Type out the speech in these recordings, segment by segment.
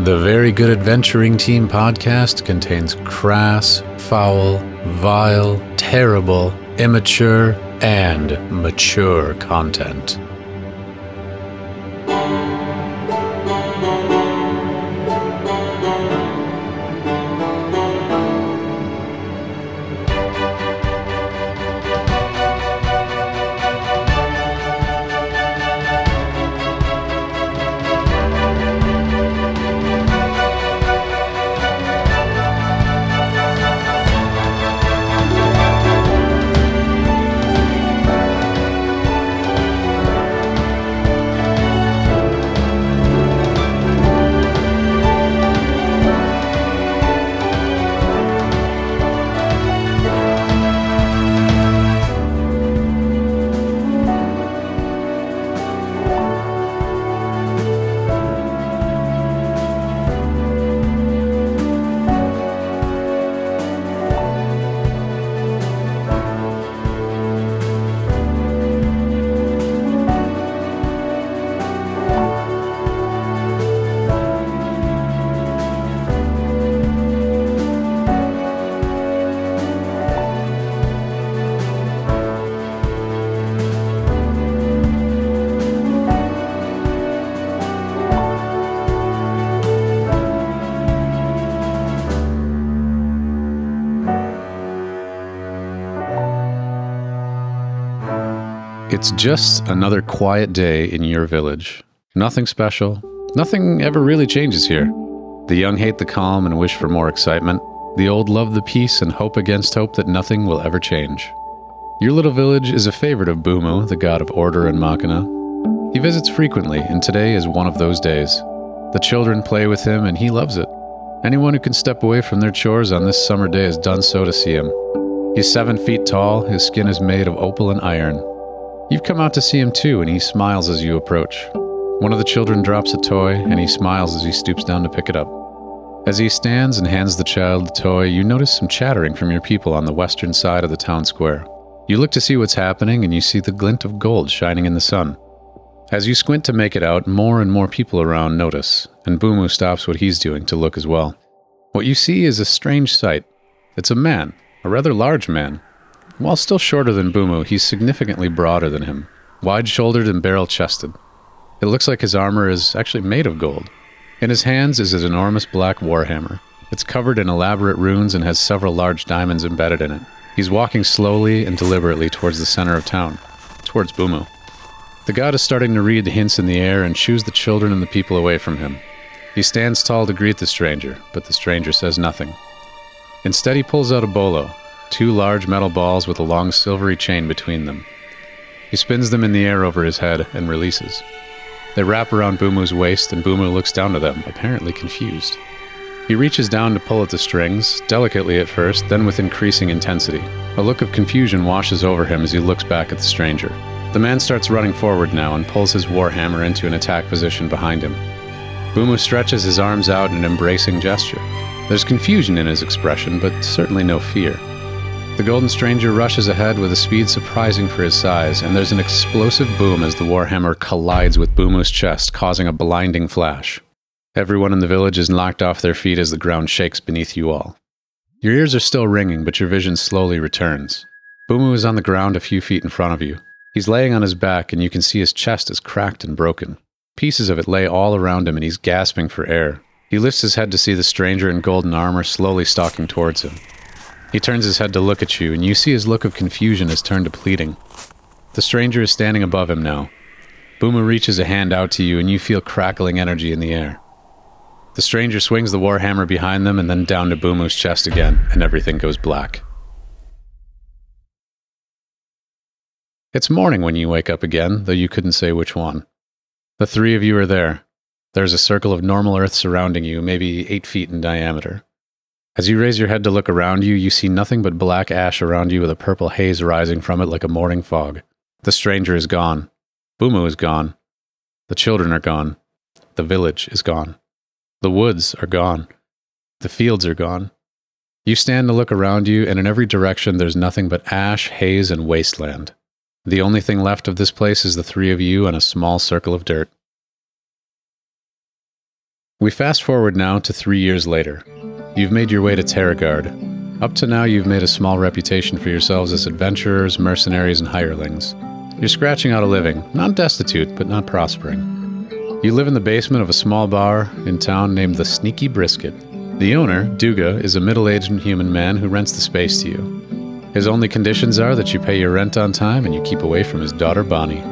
The Very Good Adventuring Team podcast contains crass, foul, vile, terrible, immature, and mature content. It's just another quiet day in your village. Nothing special. Nothing ever really changes here. The young hate the calm and wish for more excitement. The old love the peace and hope against hope that nothing will ever change. Your little village is a favorite of Bumu, the god of order and Machina. He visits frequently, and today is one of those days. The children play with him, and he loves it. Anyone who can step away from their chores on this summer day has done so to see him. He's seven feet tall, his skin is made of opal and iron. You've come out to see him too, and he smiles as you approach. One of the children drops a toy, and he smiles as he stoops down to pick it up. As he stands and hands the child the toy, you notice some chattering from your people on the western side of the town square. You look to see what's happening, and you see the glint of gold shining in the sun. As you squint to make it out, more and more people around notice, and Bumu stops what he's doing to look as well. What you see is a strange sight. It's a man, a rather large man, while still shorter than Bumu, he's significantly broader than him, wide shouldered and barrel chested. It looks like his armor is actually made of gold. In his hands is an enormous black warhammer. It's covered in elaborate runes and has several large diamonds embedded in it. He's walking slowly and deliberately towards the center of town, towards Bumu. The god is starting to read the hints in the air and shoos the children and the people away from him. He stands tall to greet the stranger, but the stranger says nothing. Instead, he pulls out a bolo, two large metal balls with a long silvery chain between them. He spins them in the air over his head and releases. They wrap around Bumu's waist, and Bumu looks down to them, apparently confused. He reaches down to pull at the strings, delicately at first, then with increasing intensity. A look of confusion washes over him as he looks back at the stranger. The man starts running forward now and pulls his warhammer into an attack position behind him. Bumu stretches his arms out in an embracing gesture. There's confusion in his expression, but certainly no fear. The Golden Stranger rushes ahead with a speed surprising for his size, and there's an explosive boom as the Warhammer collides with Bumu's chest, causing a blinding flash. Everyone in the village is knocked off their feet as the ground shakes beneath you all. Your ears are still ringing, but your vision slowly returns. Bumu is on the ground a few feet in front of you. He's laying on his back, and you can see his chest is cracked and broken. Pieces of it lay all around him, and he's gasping for air. He lifts his head to see the stranger in golden armor slowly stalking towards him. He turns his head to look at you, and you see his look of confusion has turned to pleading. The stranger is standing above him now. Bumu reaches a hand out to you, and you feel crackling energy in the air. The stranger swings the warhammer behind them and then down to Bumu's chest again, and everything goes black. It's morning when you wake up again, though you couldn't say which one. The three of you are there. There's a circle of normal Earth surrounding you, maybe eight feet in diameter. As you raise your head to look around you, you see nothing but black ash around you with a purple haze rising from it like a morning fog. The stranger is gone. Bumu is gone. The children are gone. The village is gone. The woods are gone. The fields are gone. You stand to look around you, and in every direction there's nothing but ash, haze, and wasteland. The only thing left of this place is the three of you and a small circle of dirt. We fast forward now to three years later. You've made your way to Terragard. Up to now, you've made a small reputation for yourselves as adventurers, mercenaries, and hirelings. You're scratching out a living, not destitute, but not prospering. You live in the basement of a small bar in town named the Sneaky Brisket. The owner, Duga, is a middle aged human man who rents the space to you. His only conditions are that you pay your rent on time and you keep away from his daughter Bonnie.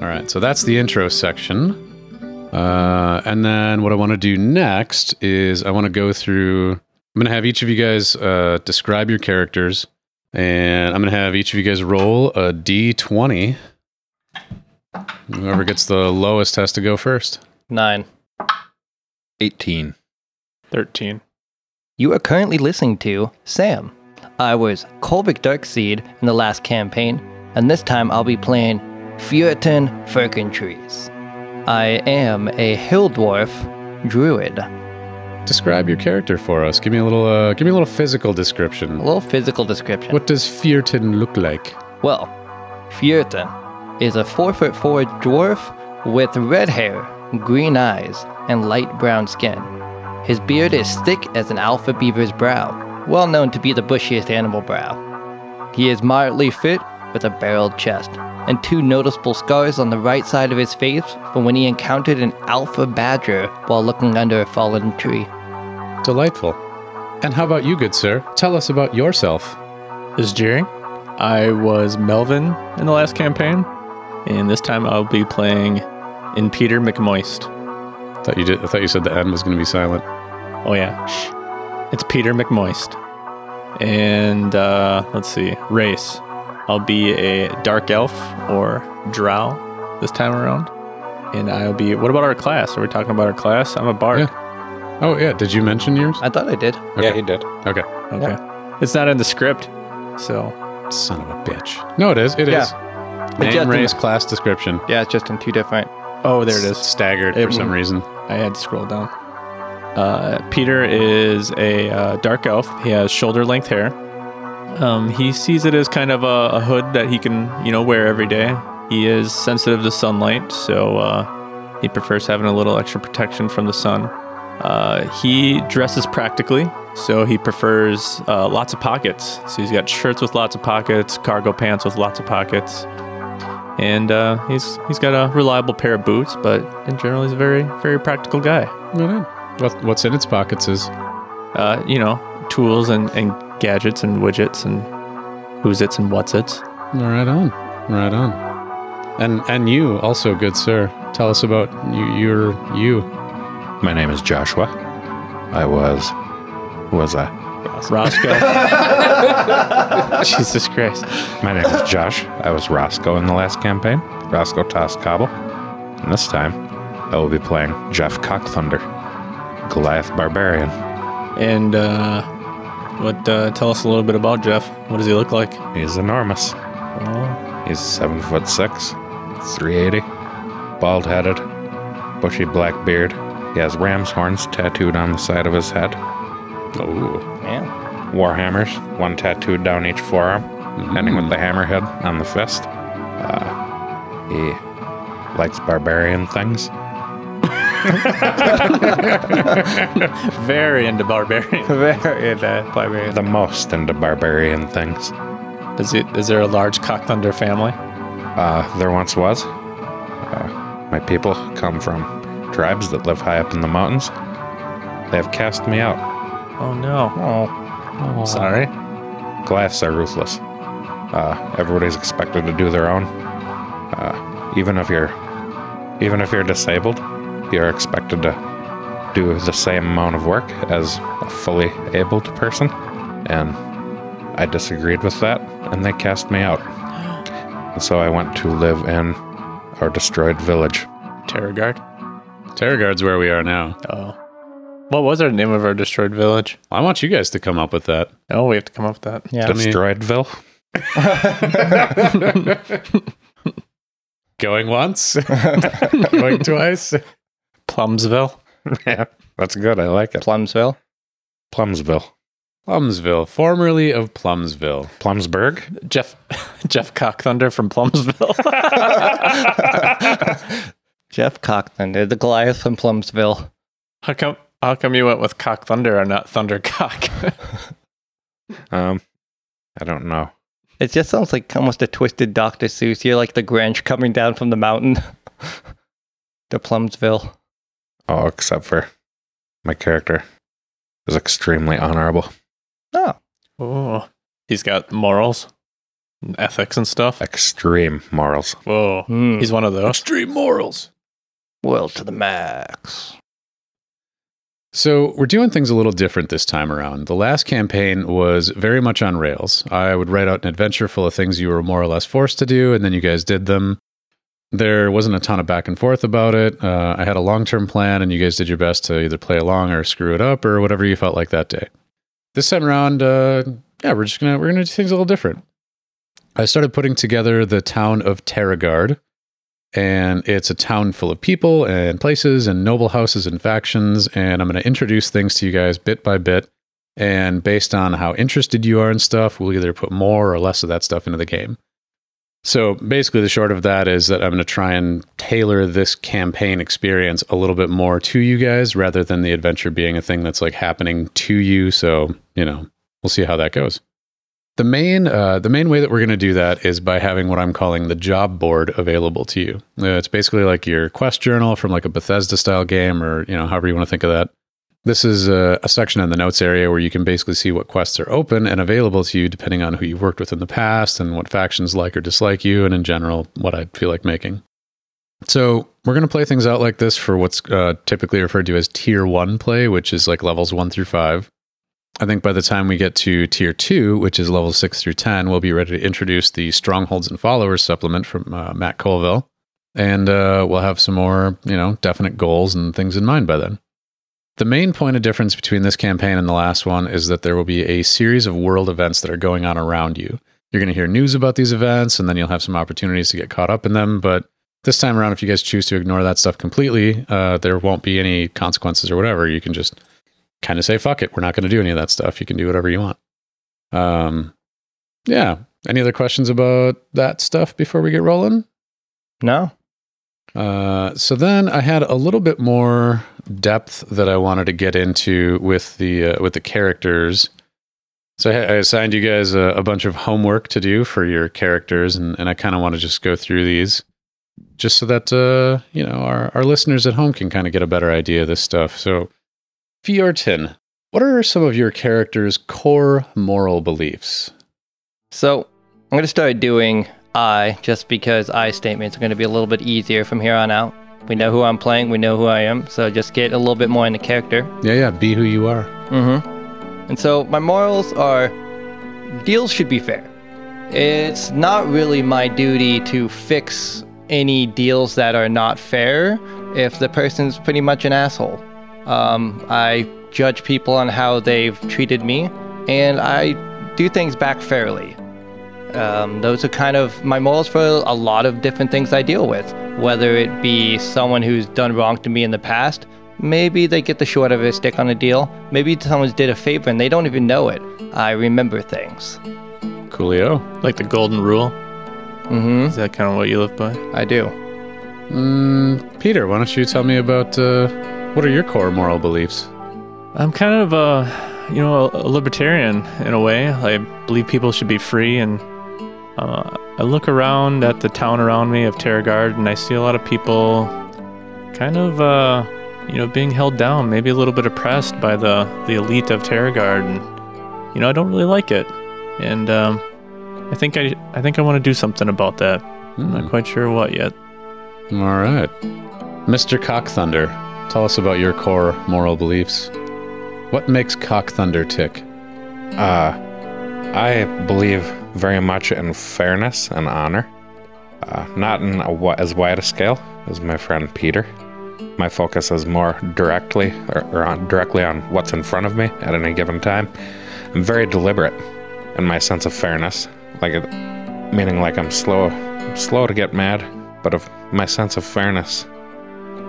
All right, so that's the intro section. Uh, and then what I want to do next is I want to go through. I'm going to have each of you guys uh, describe your characters, and I'm going to have each of you guys roll a d20. Whoever gets the lowest has to go first. Nine. 18. 13. You are currently listening to Sam. I was Kolvik Darkseed in the last campaign, and this time I'll be playing Feortan Furkintrees. I am a hill dwarf druid. Describe your character for us. Give me a little. Uh, give me a little physical description. A little physical description. What does Feortan look like? Well, Furitan is a four foot four dwarf with red hair, green eyes, and light brown skin. His beard is thick as an alpha beaver's brow, well known to be the bushiest animal brow. He is moderately fit with a barreled chest and two noticeable scars on the right side of his face from when he encountered an alpha badger while looking under a fallen tree. Delightful. And how about you, good sir? Tell us about yourself. This is Jerry. I was Melvin in the last campaign, and this time I'll be playing Npeter McMoist. Thought you did. I thought you said the end was going to be silent. Oh, yeah. Shh. It's Peter McMoist. And uh, let's see, race. I'll be a dark elf or drow this time around. And I'll be. What about our class? Are we talking about our class? I'm a bard. Oh yeah, did you mention yours? I thought I did. Yeah, he did. Okay. Okay. It's not in the script. So, Son of a bitch. No, it is. It is. Yeah. It's Name, just race, class, description. Yeah, it's just in two different. oh, there it is. Staggered It- for some reason. I had to scroll down. Uh, Peter is a uh, dark elf. He has shoulder length hair. Um, he sees it as kind of a, a hood that he can, you know, wear every day. He is sensitive to sunlight, so uh, he prefers having a little extra protection from the sun. Uh, he dresses practically, so he prefers uh, lots of pockets. So he's got shirts with lots of pockets, cargo pants with lots of pockets, and he's he's got a reliable pair of boots. But in general, he's a very very practical guy. What, what's in its pockets is uh, you know, tools and, and gadgets and widgets and who's its and what's its. right on. Right on. And and you also, good sir. Tell us about you. Your you. My name is Joshua. I was. Who was I? Roscoe. Jesus Christ. My name is Josh. I was Roscoe in the last campaign. Roscoe Tosscobble. And this time, I will be playing Jeff Cockthunder, Goliath Barbarian. And uh, what? Uh, tell us a little bit about Jeff. What does he look like? He's enormous. Oh, He's seven foot six, 380, bald headed, bushy black beard. He has ram's horns tattooed on the side of his head. Oh. Yeah. Warhammers, one tattooed down each forearm, ending with the hammerhead on the fist. Uh, he likes barbarian things. very into barbarian. Very into barbarian. The most into barbarian things. Is it? Is there a large cock thunder family? Uh, there once was. Uh, my people come from tribes that live high up in the mountains. They have cast me out. Oh no. Oh, Sorry. Goliaths are ruthless. Uh, everybody's expected to do their own. Uh, even if you're, even if you're disabled, you're expected to do the same amount of work as a fully abled person. And I disagreed with that, and they cast me out. And so I went to live in our destroyed village. Terragard. Terragard's where we are now. Oh. What was our name of our destroyed village? I want you guys to come up with that. Oh, we have to come up with that. yeah. Just- Destroyedville. Going once, going twice. Plumsville. yeah, that's good. I like it. Plumsville. Plumsville. Plumsville, formerly of Plumsville. Plumsburg? Jeff Jeff Cockthunder from Plumsville. Jeff Cockthunder, the Goliath from Plumsville. how come how come you went with Cock Thunder and not Thunder Cock? Um, I don't know. It just sounds like almost a twisted Dr. Seuss. You're like the Grinch coming down from the mountain to Plumsville. Oh, except for my character is extremely honorable. Oh, oh, he's got morals, and ethics, and stuff. Extreme morals. Whoa, hmm. he's one of those. Extreme morals. well to the max. So we're doing things a little different this time around. The last campaign was very much on rails. I would write out an adventure full of things you were more or less forced to do, and then you guys did them. There wasn't a ton of back and forth about it. Uh, I had a long term plan, and you guys did your best to either play along or screw it up or whatever you felt like that day. This time around, uh, yeah, we're just gonna we're gonna do things a little different. I started putting together the town of Terragard, and it's a town full of people and places and noble houses and factions. And I'm to introduce things to you guys bit by bit. And based on how interested you are in stuff, we'll either put more or less of that stuff into the game. So basically, the short of that is that I'm going to try and tailor this campaign experience a little bit more to you guys rather than the adventure being a thing that's like happening to you. So, you know, we'll see how that goes. The main uh, the main way that we're going to do that is by having what I'm calling the job board available to you. Uh, it's basically like your quest journal from like a Bethesda style game, or you know however you want to think of that. This is a, a section in the notes area where you can basically see what quests are open and available to you depending on who you've worked with in the past and what factions like or dislike you, and in general what I feel like making. So we're going to play things out like this for what's uh, typically referred to as tier one play, which is like levels one through five. I think by the time we get to tier two, which is levels six through 10, we'll be ready to introduce the Strongholds and Followers supplement from uh, Matt Colville. And uh, we'll have some more, you know, definite goals and things in mind by then. The main point of difference between this campaign and the last one is that there will be a series of world events that are going on around you. You're going to hear news about these events, and then you'll have some opportunities to get caught up in them. But this time around, if you guys choose to ignore that stuff completely, uh, there won't be any consequences or whatever. You can just kind of say, fuck it, we're not going to do any of that stuff. You can do whatever you want. Um, yeah. Any other questions about that stuff before we get rolling? No? Uh, so then I had a little bit more depth that I wanted to get into with the uh, with the characters. So I, I assigned you guys a, a bunch of homework to do for your characters, and, and I kind of want to just go through these, just so that uh, you know our our listeners at home can kind of get a better idea of this stuff. So, Feortan, what are some of your character's core moral beliefs? So I'm going to start doing I just because I statements are going to be a little bit easier from here on out. We know who I'm playing, we know who I am, so just get a little bit more into character. Yeah, yeah, be who you are. Mm-hmm. And so my morals are deals should be fair. It's not really my duty to fix any deals that are not fair if the person's pretty much an asshole. Um, I judge people on how they've treated me, and I do things back fairly. Um, those are kind of my morals for a lot of different things I deal with. Whether it be someone who's done wrong to me in the past, maybe they get the short of a stick on a deal. Maybe someone's did a favor and they don't even know it. I remember things. Coolio. Like the golden rule. Mm-hmm. Is that kind of what you live by? I do. Mm, Peter, why don't you tell me about uh, what are your core moral beliefs? I'm kind of a, you know, a, a libertarian in a way. I believe people should be free, and uh, I look around at the town around me of Terragard, and I see a lot of people kind of, uh, you know, being held down, maybe a little bit oppressed by the the elite of Terragard, and you know, I don't really like it, and um, I think I I think I want to do something about that. I'm Hmm. not quite sure what yet. All right. Mr. Cock-Thunder, tell us about your core moral beliefs. What makes Cock-Thunder tick? Uh, I believe very much in fairness and honor. Uh, not in a, as wide a scale as my friend Peter. My focus is more directly or, or on, directly on what's in front of me at any given time. I'm very deliberate in my sense of fairness, like it, meaning like I'm slow, I'm slow to get mad, but of my sense of fairness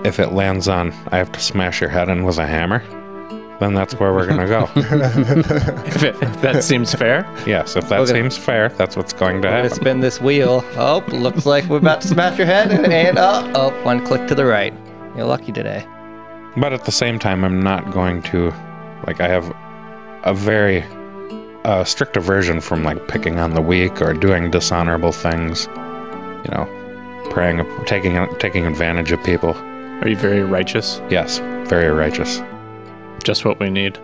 if it lands on, I have to smash your head in with a hammer, then that's where we're gonna go. If, it, if that seems fair. yes, if that Okay. seems fair, that's what's going to gonna happen. spin this wheel. Oh, looks like we're about to smash your head. And, and oh, oh, one click to the right. You're lucky today. But at the same time, I'm not going to, like, I have a very uh, strict aversion from like picking on the weak or doing dishonorable things. You know, praying, taking taking advantage of people. Are you very righteous? Yes, very righteous. Just what we need.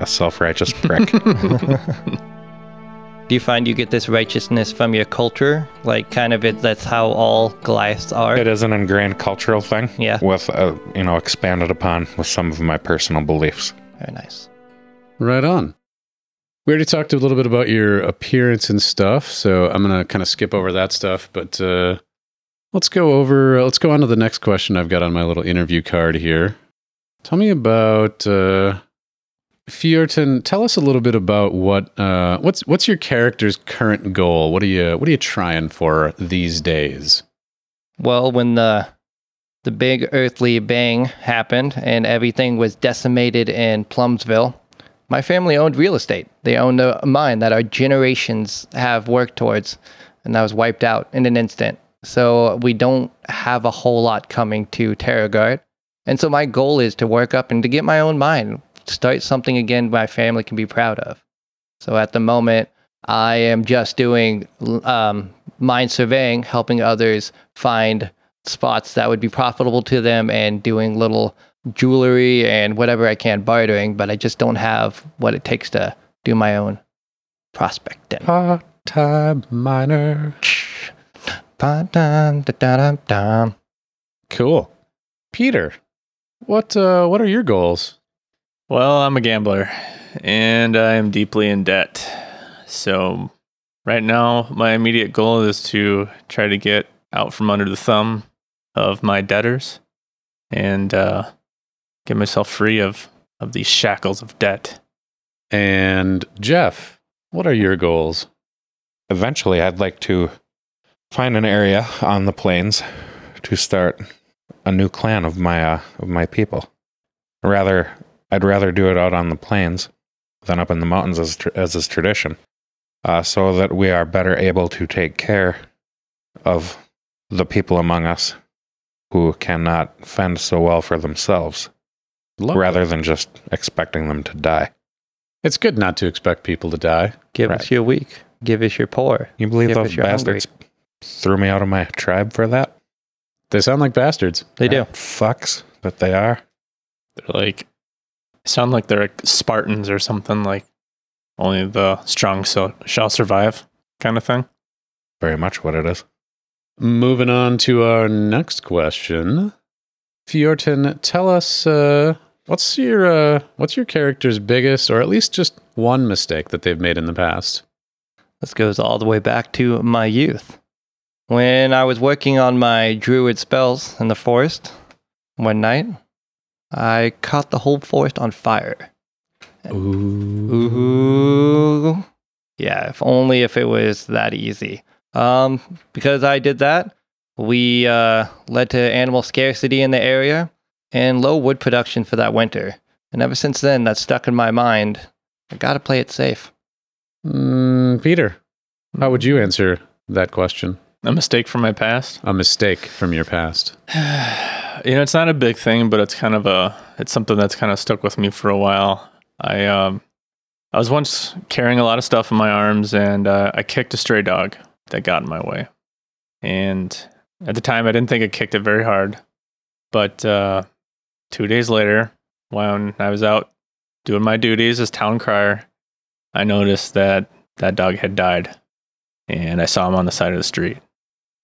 A self-righteous prick. Do you find you get this righteousness from your culture? Like, kind of, it, that's how all Goliaths are? it is an ingrained cultural thing. Yeah. With uh, you know, expanded upon with some of my personal beliefs. Very nice. Right on. We already talked a little bit about your appearance and stuff, so I'm gonna kind of skip over that stuff. But uh, let's go over. Let's go on to the next question I've got on my little interview card here. Tell me about uh. Tell us a little bit about what uh, what's what's your character's current goal. What are you What are you trying for these days? Well, when the the big earthly bang happened and everything was decimated in Plumsville, my family owned real estate. They owned a mine that our generations have worked towards, and that was wiped out in an instant. So we don't have a whole lot coming to Terragard. And so my goal is to work up and to get my own mine, start something again my family can be proud of. So at the moment, I am just doing um, mine surveying, helping others find spots that would be profitable to them and doing little jewelry and whatever I can bartering, but I just don't have what it takes to do my own prospecting. Part-time miner. Ba-dum, da-da-dum-dum. Cool, Peter. What uh, What are your goals? Well, I'm a gambler and I am deeply in debt. So, right now, my immediate goal is to try to get out from under the thumb of my debtors and uh, get myself free of, of these shackles of debt. And Jeff, what are your goals? Eventually, I'd like to find an area on the plains to start a new clan of my uh, of my people. Rather, I'd rather do it out on the plains than up in the mountains as tr- as is tradition, uh, so that we are better able to take care of the people among us who cannot fend so well for themselves, Lovely. rather than just expecting them to die. It's good not to expect people to die. Give Right. us your weak. Give us your poor. You believe Give those us hungry. bastards threw me out of my tribe for that? They sound like bastards. They do. Fucks but they are. They're like, sound like they're like Spartans or something like only the strong so, shall survive kind of thing. Very much what it is. Moving on to our next question. Feortan, tell us uh, what's your uh, what's your character's biggest, or at least just one mistake that they've made in the past. This goes all the way back to my youth. When I was working on my druid spells in the forest, one night, I caught the whole forest on fire. Ooh. Ooh. Yeah, if only if it was that easy. Um, because I did that, we uh, led to animal scarcity in the area and low wood production for that winter. And ever since then, that's stuck in my mind. I gotta play it safe. Mm, Peter, how would you answer that question? A mistake from my past. A mistake from your past. you know, it's not a big thing, but it's kind of a it's something that's kind of stuck with me for a while. I um I was once carrying a lot of stuff in my arms and uh, I kicked a stray dog that got in my way. And at the time I didn't think I kicked it very hard. But uh 2 days later, when I was out doing my duties as town crier, I noticed that that dog had died. And I saw him on the side of the street.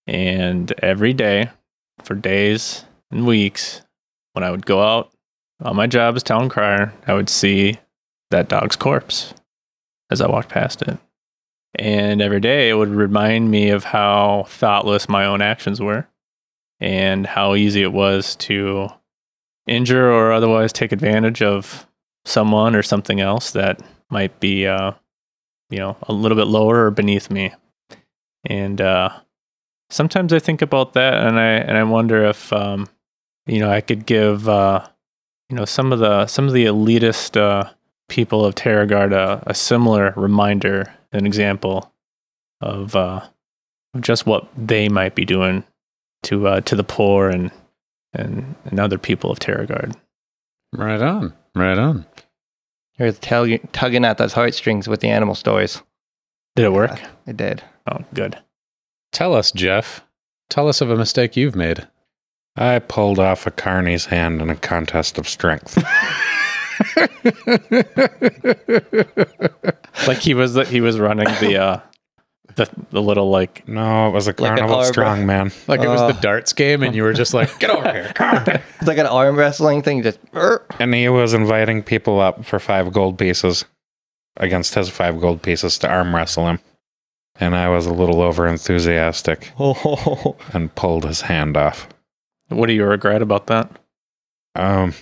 And every day for days and weeks, when I would go out on my job as town crier, I would see that dog's corpse as I walked past it. And every day it would remind me of how thoughtless my own actions were and how easy it was to injure or otherwise take advantage of someone or something else that might be, uh, you know, a little bit lower or beneath me. And uh, sometimes I think about that, and I and I wonder if um, you know, I could give uh, you know some of the some of the elitist uh, people of Terragard a, a similar reminder, an example of uh, of just what they might be doing to uh, to the poor and and and other people of Terragard. Right on. Right on. You're tug- tugging at those heartstrings with the animal stories. Did it work? It did. Oh, good. Tell us, Jeff. Tell us of a mistake you've made. I pulled off a carney's hand in a contest of strength. Like he was the, he was running the uh the the little like no, it was a an carnival arbor. strongman. Like it was Uh. the darts game, and you were just like, "Get over here!" Come. It's like an arm wrestling thing. Just. And he was inviting people up for five gold pieces against his five gold pieces to arm wrestle him. And I was a little over enthusiastic Oh, and pulled his hand off. what do you regret about that? Um,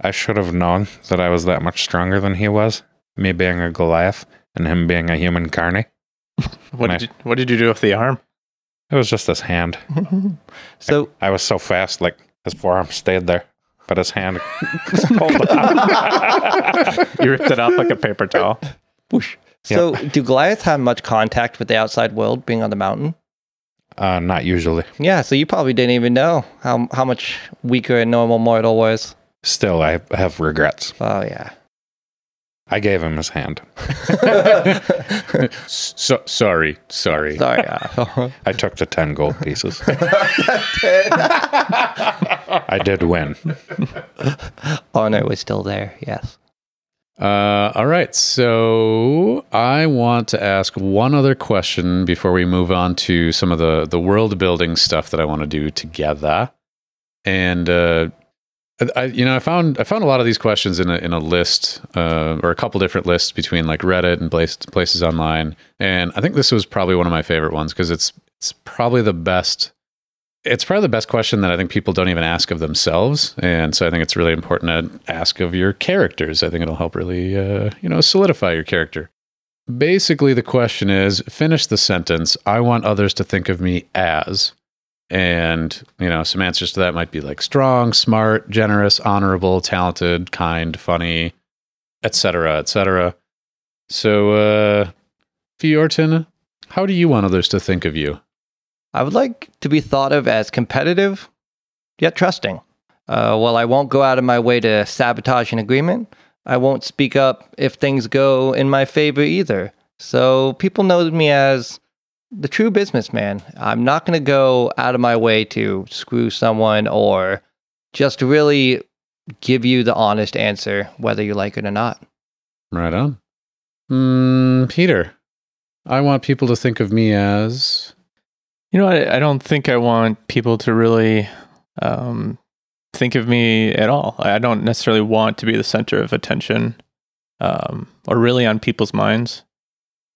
I should have known that I was that much stronger than he was. Me being a Goliath and him being a human carny. What My- did you, what did you do with the arm? It was just his hand. so I was so fast, like his forearm stayed there, but his hand pulled off. You ripped it off like a paper towel. whoosh. So do Goliaths have much contact with the outside world being on the mountain? uh, not usually. Yeah, so you probably didn't even know how how much weaker a normal mortal was. Still, I have regrets. Oh yeah. I gave him his hand. so, sorry, sorry. Sorry. uh, I took the 10 gold pieces. I did win. Honor was still there. Yes. Uh, all right. So I want to ask one other question before we move on to some of the the world building stuff that I want to do together. And uh, I, you know, I found I found a lot of these questions in a in a list uh, or a couple different lists between like Reddit and place, places online. And I think this was probably one of my favorite ones because it's it's probably the best it's probably the best question that I think people don't even ask of themselves, and so I think it's really important to ask of your characters. I think it'll help really, uh, you know, solidify your character. Basically, the question is: finish the sentence. I want others to think of me as, and you know, some answers to that might be like strong, smart, generous, honorable, talented, kind, funny, etc., etc. So, uh, Feortan, how do you want others to think of you? I would like to be thought of as competitive, yet trusting. Uh, while I won't go out of my way to sabotage an agreement, I won't speak up if things go in my favor either. So people know me as the true businessman. I'm not going to go out of my way to screw someone or just really give you the honest answer, whether you like it or not. Right on. Mm, Peter, I want people to think of me as. You know, I, I don't think I want people to really um, think of me at all. I don't necessarily want to be the center of attention um, or really on people's minds.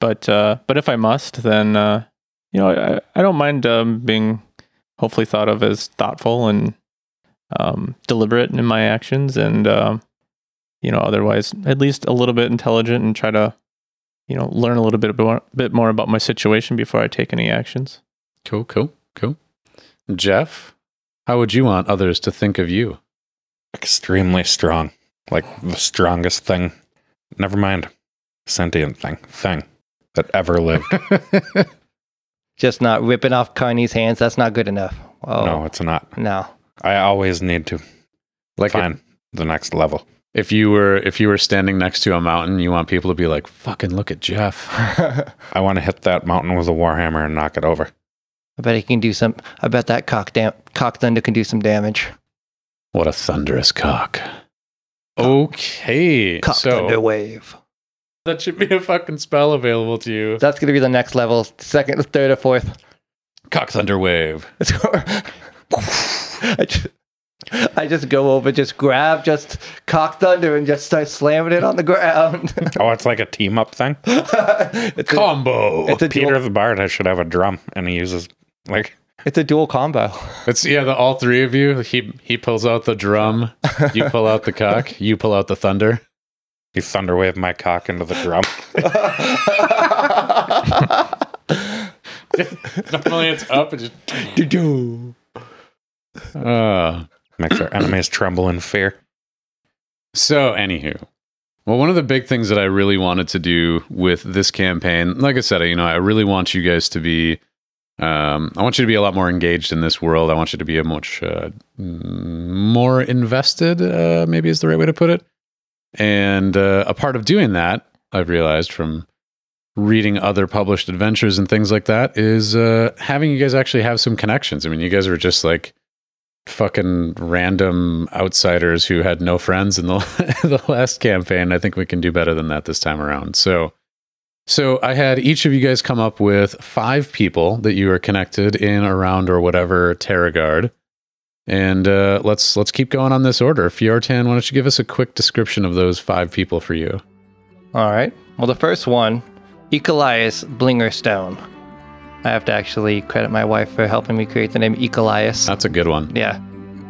But uh, but if I must, then uh, you know, I, I don't mind um, being hopefully thought of as thoughtful and um, deliberate in my actions, and um, you know, otherwise at least a little bit intelligent and try to you know learn a little bit bit more about my situation before I take any actions. Cool, cool, cool. Jeff, how would you want others to think of you? Extremely strong. Like the strongest thing. Never mind. Sentient thing. Thing that ever lived. Just not ripping off Carney's hands. That's not good enough. Oh, No, it's not. no. I always need to like if, find the next level. if you were if you were standing next to a mountain, you want people to be like, "Fucking look at Jeff." I want to hit that mountain with a warhammer and knock it over. I bet he can do some. I bet that cock dam- cock thunder can do some damage. What a thunderous cock. Okay, Cock so thunder wave. that should be a fucking spell available to you. That's gonna be the next level. Second, third, or fourth. Cock thunder wave. I just, I just go over, just grab, just cock thunder, and just start slamming it on the ground. Oh, it's like a team up thing. it's, a, Combo. it's a Peter dual, the Bard I should have a drum and he uses like it's a dual combo. It's yeah, the all three of you. He he pulls out the drum, you pull out the cock, you pull out the thunder. you thunderwave my cock into the drum. Normally it's up and just Do-do. uh, Makes our enemies tremble in fear. So, anywho, well, one of the big things that I really wanted to do with this campaign, like I said, you know, I really want you guys to be, um, I want you to be a lot more engaged in this world. I want you to be a much uh, more invested, uh, maybe is the right way to put it. And uh, a part of doing that, I've realized from reading other published adventures and things like that, is uh, having you guys actually have some connections. I mean, you guys are just like fucking random outsiders who had no friends in the the last campaign. I think we can do better than that this time around. So so I had each of you guys come up with five people that you are connected in, around, or whatever Terragard. And uh, let's let's keep going on this order. Feortan, why don't you give us a quick description of those five people for you? All right. Well, the first one, Ecolias Blingerstone. I have to actually credit my wife for helping me create the name Ecolias. That's a good one. Yeah.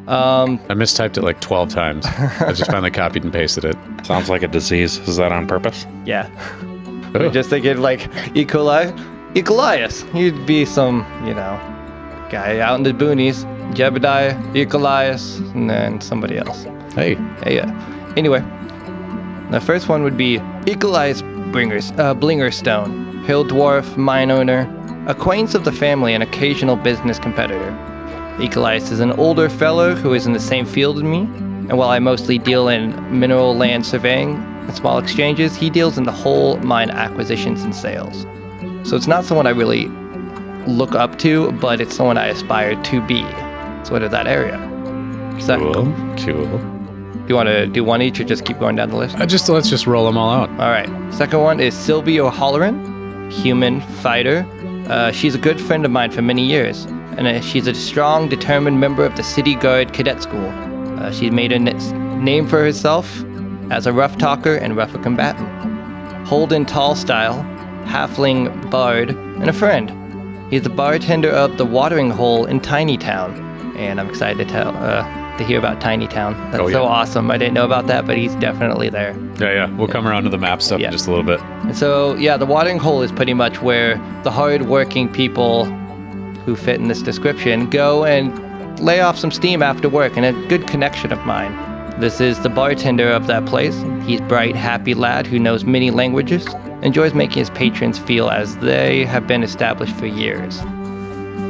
Um, I mistyped it like 12 times. I just finally copied and pasted it. Sounds like a disease. Is that on purpose? yeah. We're just thinking like E. coli, E. colius. He'd be some, you know, guy out in the boonies. Jebediah, E. colius, and then somebody else. Hey, Yeah, yeah. Anyway, the first one would be Ecolias Bringers, uh, Blingerstone, hill dwarf, mine owner, acquaintance of the family, and occasional business competitor. Ecolias is an older fellow who is in the same field as me, and while I mostly deal in mineral land surveying and small exchanges, he deals in the whole mine acquisitions and sales. So it's not someone I really look up to, but it's someone I aspire to be, sort of that area. Is that cool, cool. do you want to do one each or just keep going down the list? Uh, just let's just roll them all out. All right. Second one is Sylvie O'Halloran, human fighter. Uh, she's a good friend of mine for many years, and uh, she's a strong, determined member of the City Guard Cadet School. Uh, she's made a n- name for herself as a rough talker and rougher combatant. Holden Tallstyle, halfling bard, and a friend. He's the bartender of the Watering Hole in Tiny Town, and I'm excited to tell uh, to hear about Tiny Town. That's Oh, yeah. so awesome. I didn't know about that, but he's definitely there. Yeah, yeah. We'll come around to the map stuff Yeah. in just a little bit. And so, yeah, the watering hole is pretty much where the hard-working people who fit in this description go and lay off some steam after work, and a good connection of mine. This is the bartender of that place. He's bright, happy lad who knows many languages, enjoys making his patrons feel as they have been established for years.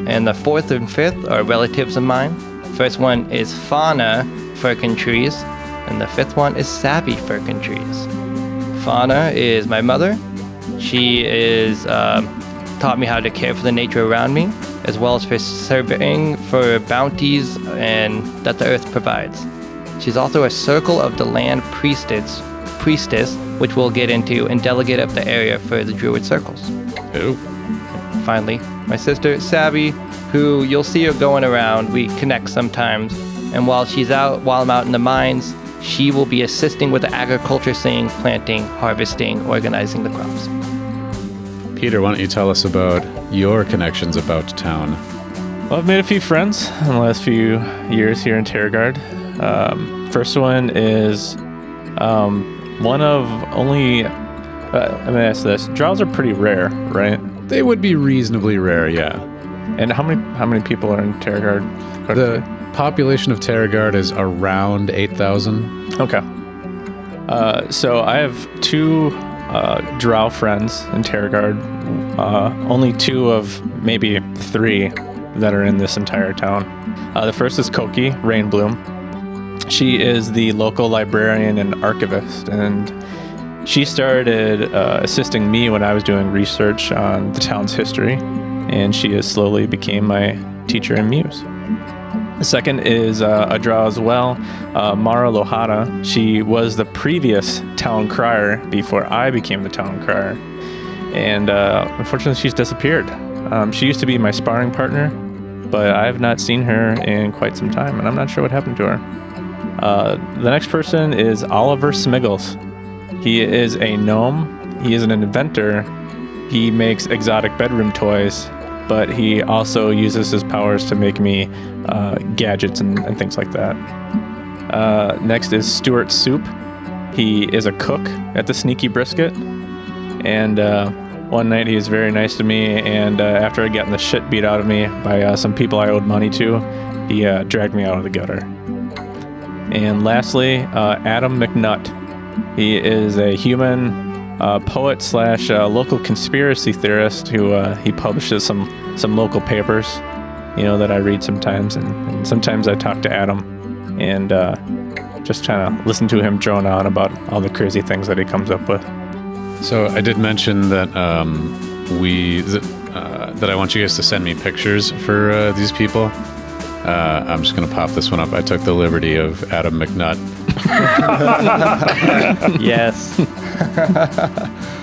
And the fourth and fifth are relatives of mine. First one is Fauna Furkintrees, and the fifth one is Savvy Furkintrees. Fauna is my mother. She is um, taught me how to care for the nature around me, as well as for surveying for bounties and that the earth provides. She's also a Circle of the Land priestess, priestess, which we'll get into, and delegate of the area for the Druid circles. Ooh. Finally, my sister Savvy, who you'll see her going around. We connect sometimes, and while she's out, while I'm out in the mines, she will be assisting with the agriculture scene, planting, harvesting, organizing the crops. Peter, why don't you tell us about your connections about town? Well, I've made a few friends in the last few years here in Terragard. Um, first one is um, one of only. Uh, I'm gonna ask this: Drows are pretty rare, right? They would be reasonably rare, yeah. And how many how many people are in Terragard? The population of Terragard is around 8,000. Okay. Uh, so I have two uh, drow friends in Terragard. Uh, only two of maybe three that are in this entire town. Uh, the first is Koki Rainbloom. She is the local librarian and archivist, and she started uh, assisting me when I was doing research on the town's history, and she has slowly became my teacher and muse. The second is uh, a drow as well, uh, Mara Lohada. She was the previous town crier before I became the town crier. And uh, unfortunately, she's disappeared. Um, she used to be my sparring partner, but I have not seen her in quite some time, and I'm not sure what happened to her. Uh, the next person is Oliver Smiggles. He is a gnome, he is an inventor, he makes exotic bedroom toys, but he also uses his powers to make me uh, gadgets and, and things like that. Uh, next is Stuart Soup. He is a cook at the Sneaky Brisket. And uh, one night he was very nice to me, and uh, after I gotten the shit beat out of me by some people I owed money to, he dragged me out of the gutter. And lastly, uh, Adam McNutt. He is a human uh, poet slash uh, local conspiracy theorist who uh, he publishes some some local papers, you know, that I read sometimes, and, and sometimes I talk to Adam and uh, just trying to listen to him drone on about all the crazy things that he comes up with. So I did mention that um, we that, uh, I want you guys to send me pictures for these people. Uh, I'm just gonna pop this one up. I took the liberty of Adam McNutt. yes.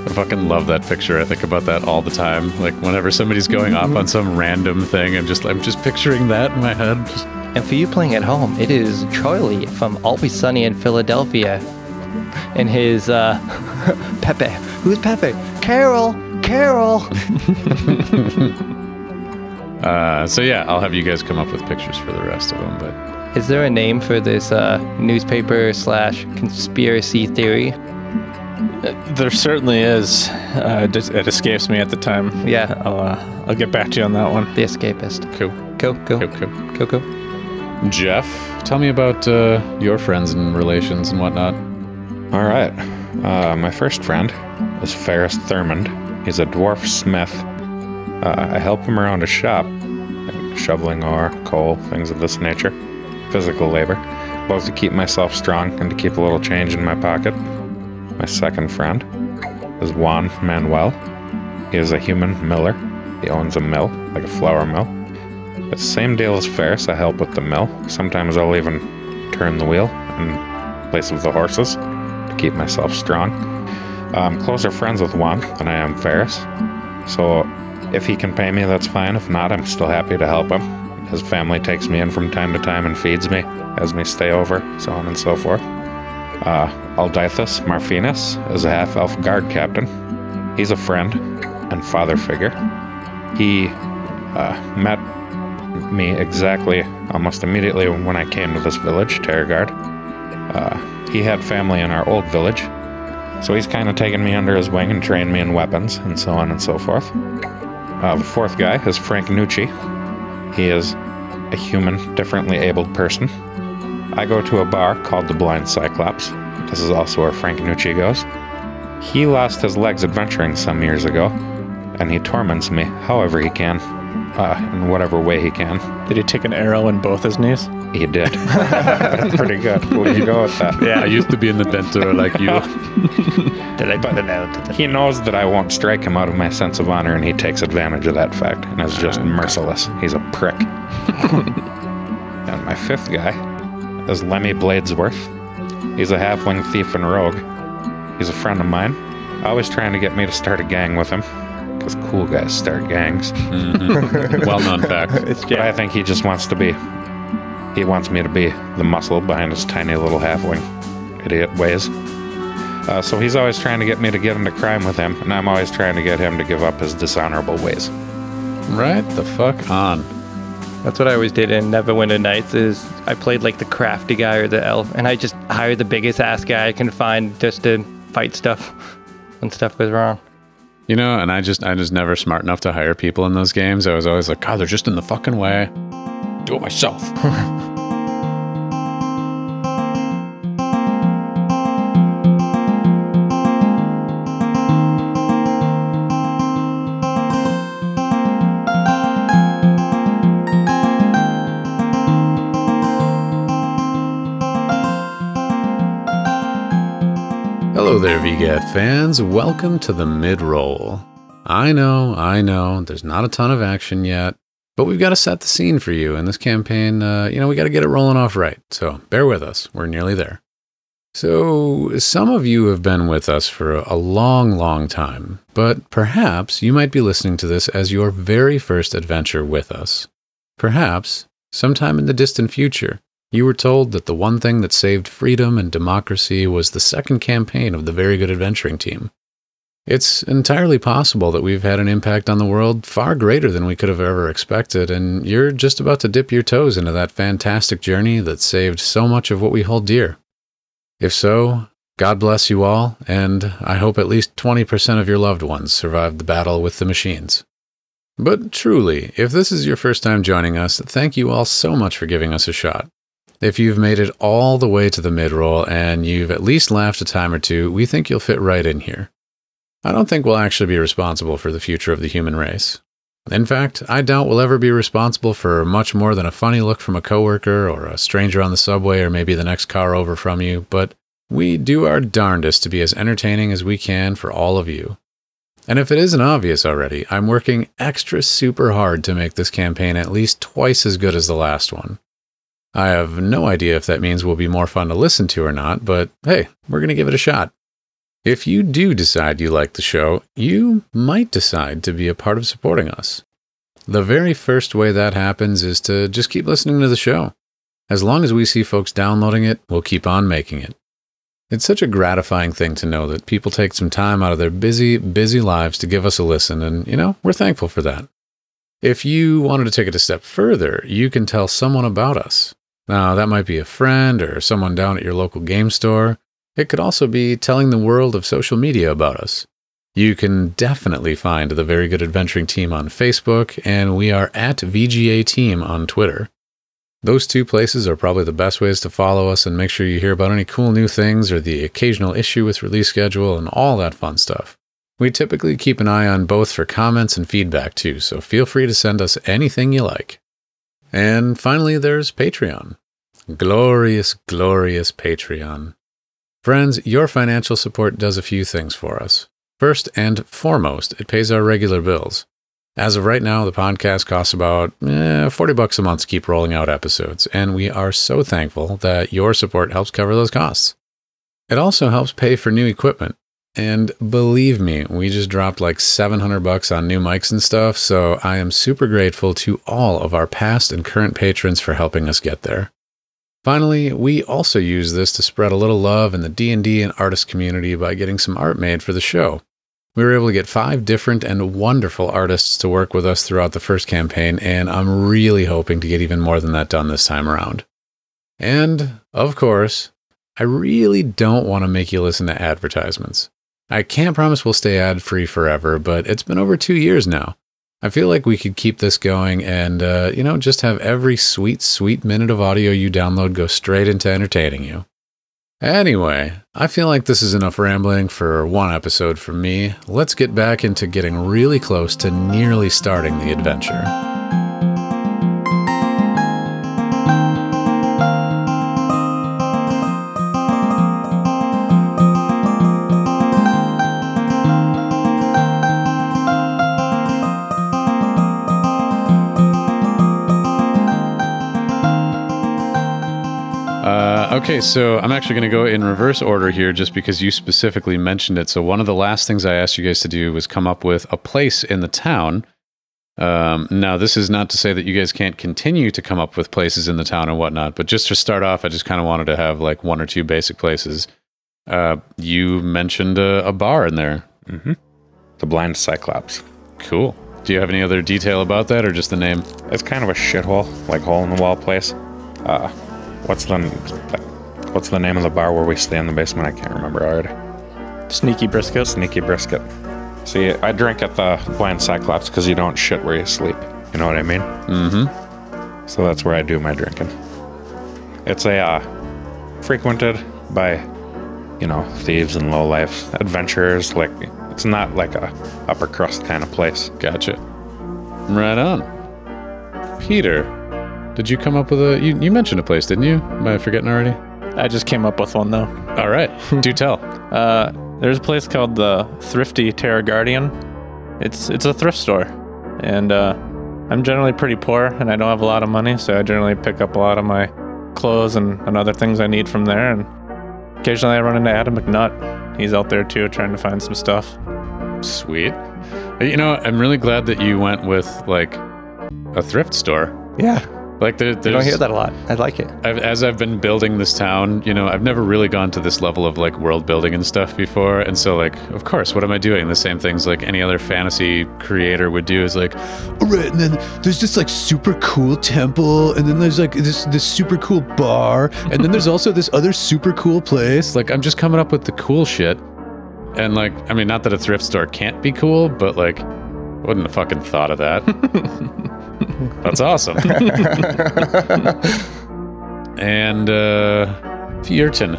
I fucking love that picture. I think about that all the time. Like whenever somebody's going off on some random thing, I'm just I'm just picturing that in my head. And for you playing at home, it is Charlie from Always Sunny in Philadelphia. And his uh, Pepe. Who's Pepe? Carol! Carol! Uh, so yeah, I'll have you guys come up with pictures for the rest of them. But Is there a name for this uh, newspaper slash conspiracy theory? There certainly is. Uh, it escapes me at the time. Yeah. I'll, uh, I'll get back to you on that one. The Escapist. cool, Cool. Cool. cool, cool. Cool. go. Jeff, tell me about uh, your friends and relations and whatnot. All right. Uh, my first friend is Ferris Thurmond. He's a dwarf smith. Uh, I help him around his shop, shoveling ore, coal, things of this nature. Physical labor, both to keep myself strong and to keep a little change in my pocket. My second friend is Juan Manuel. He is a human miller. He owns a mill, like a flour mill. The same deal as Ferris. I help with the mill. Sometimes I'll even turn the wheel in place of the horses to keep myself strong. I'm closer friends with Juan than I am Ferris. So if he can pay me, that's fine. If not, I'm still happy to help him. His family takes me in from time to time and feeds me, has me stay over, so on and so forth. Uh, Aldythus Marfinus is a half elf guard captain. He's a friend and father figure. He uh, met me exactly almost immediately when I came to this village, Terragard. Uh, he had family in our old village, so he's kind of taken me under his wing and trained me in weapons and so on and so forth. Uh, the fourth guy is Frank Nucci. He is a human, differently abled person. I go to a bar called the Blind Cyclops. This is also where Frank Nucci goes. He lost his legs adventuring some years ago, and he torments me however he can, uh, in whatever way he can. Did he take an arrow in both his knees? He did. That's pretty good. We'll go with that. I used to be in the Dentor like you. Did I put it out? He knows that I won't strike him out of my sense of honor, and he takes advantage of that fact and is just merciless. He's a prick. and my fifth guy is Lemmy Bladesworth. He's a halfling thief and rogue. He's a friend of mine, always trying to get me to start a gang with him, because cool guys start gangs. Mm-hmm. well known fact. It's But I think he just wants to be. He wants me to be the muscle behind his tiny little halfling idiot ways. Uh, so he's always trying to get me to get into crime with him, and I'm always trying to get him to give up his dishonorable ways. Right the fuck on. That's what I always did in Neverwinter Nights is I played like the crafty guy or the elf and I just hired the biggest ass guy I can find just to fight stuff when stuff goes wrong. You know, and I just I just never smart enough to hire people in those games. I was always like, God, they're just in the fucking way. Do it myself. there, VGAT fans. Welcome to the mid roll. I know, I know, there's not a ton of action yet, but we've got to set the scene for you. In this campaign, uh, you know, we got to get it rolling off right. So bear with us. We're nearly there. So, some of you have been with us for a long, long time, but perhaps you might be listening to this as your very first adventure with us. Perhaps, sometime in the distant future, you were told that the one thing that saved freedom and democracy was the second campaign of the Very Good Adventuring Team. It's entirely possible that we've had an impact on the world far greater than we could have ever expected, and you're just about to dip your toes into that fantastic journey that saved so much of what we hold dear. If so, God bless you all, and I hope at least 20% of your loved ones survived the battle with the machines. But truly, if this is your first time joining us, thank you all so much for giving us a shot. If you've made it all the way to the mid roll and you've at least laughed a time or two, we think you'll fit right in here. I don't think we'll actually be responsible for the future of the human race. In fact, I doubt we'll ever be responsible for much more than a funny look from a coworker or a stranger on the subway or maybe the next car over from you, but we do our darndest to be as entertaining as we can for all of you. And if it isn't obvious already, I'm working extra super hard to make this campaign at least twice as good as the last one. I have no idea if that means we'll be more fun to listen to or not, but hey, we're going to give it a shot. If you do decide you like the show, you might decide to be a part of supporting us. The very first way that happens is to just keep listening to the show. As long as we see folks downloading it, we'll keep on making it. It's such a gratifying thing to know that people take some time out of their busy, busy lives to give us a listen, and, you know, we're thankful for that. If you wanted to take it a step further, you can tell someone about us. Now, that might be a friend or someone down at your local game store. It could also be telling the world of social media about us. You can definitely find the Very Good Adventuring team on Facebook, and we are at VGA Team on Twitter. Those two places are probably the best ways to follow us and make sure you hear about any cool new things or the occasional issue with release schedule and all that fun stuff. We typically keep an eye on both for comments and feedback too, so feel free to send us anything you like. And finally, there's Patreon. Glorious, glorious Patreon. Friends, your financial support does a few things for us. First and foremost, it pays our regular bills. As of right now, the podcast costs about eh, 40 bucks a month to keep rolling out episodes, and we are so thankful that your support helps cover those costs. It also helps pay for new equipment. And believe me, we just dropped like 700 bucks on new mics and stuff, so I am super grateful to all of our past and current patrons for helping us get there. Finally, we also use this to spread a little love in the D&D and artist community by getting some art made for the show. We were able to get five different and wonderful artists to work with us throughout the first campaign, and I'm really hoping to get even more than that done this time around. And, of course, I really don't want to make you listen to advertisements. I can't promise we'll stay ad free forever, but it's been over two years now. I feel like we could keep this going and, uh, you know, just have every sweet, sweet minute of audio you download go straight into entertaining you. Anyway, I feel like this is enough rambling for one episode from me. Let's get back into getting really close to nearly starting the adventure. Okay, so I'm actually going to go in reverse order here just because you specifically mentioned it. So, one of the last things I asked you guys to do was come up with a place in the town. Um, now, this is not to say that you guys can't continue to come up with places in the town and whatnot, but just to start off, I just kind of wanted to have like one or two basic places. Uh, you mentioned a, a bar in there. The Blind Cyclops. Cool. Do you have any other detail about that or just the name? It's kind of a shithole, like hole in the wall place. Uh, what's the what's the name of the bar where we stay in the basement? I can't remember already. Sneaky brisket. Sneaky brisket. See, I drink at the Blind Cyclops because you don't shit where you sleep. You know what I mean? Mm-hmm. So that's where I do my drinking. It's a uh, frequented by, you know, thieves and low life adventurers. Like it's not like a upper crust kind of place. Gotcha. Right on. Peter, did you come up with a. You, you mentioned a place, didn't you? Am I forgetting already? I just came up with one though. All right. Do tell. Uh, there's a place called the Thrifty Terra Guardian. It's it's a thrift store, and uh, I'm generally pretty poor, and I don't have a lot of money, so I generally pick up a lot of my clothes and, and other things I need from there. And occasionally I run into Adam McNutt. He's out there too, trying to find some stuff. Sweet. You know, I'm really glad that you went with like a thrift store. Yeah, Like there, you there's, don't hear that a lot. I like it. I've, as I've been building this town, you know, I've never really gone to this level of like world building and stuff before. And so, like, of course, what am I doing? The same things like any other fantasy creator would do is like, All right, and then there's this like super cool temple, and then there's like this this super cool bar, and then there's also this other super cool place. like I'm just coming up with the cool shit. And like, I mean, not that a thrift store can't be cool, but like, I wouldn't have fucking thought of that. That's awesome. And uh, Feortan,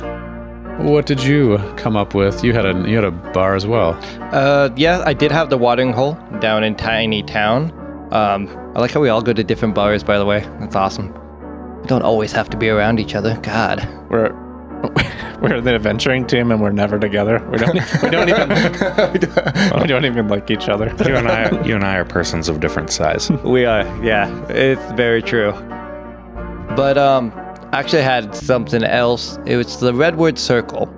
what did you come up with? You had a you had a bar as well. Uh, yeah, I did have the watering hole down in Tiny Town. Um, I like how we all go to different bars, by the way. That's awesome. We don't always have to be around each other. God. We're we're the adventuring team and we're never together. We don't we don't even we don't even like each other. You and I, you and I are persons of different size. We are, yeah. It's very true. But um, actually, I had something else. It was the Redwood Circle,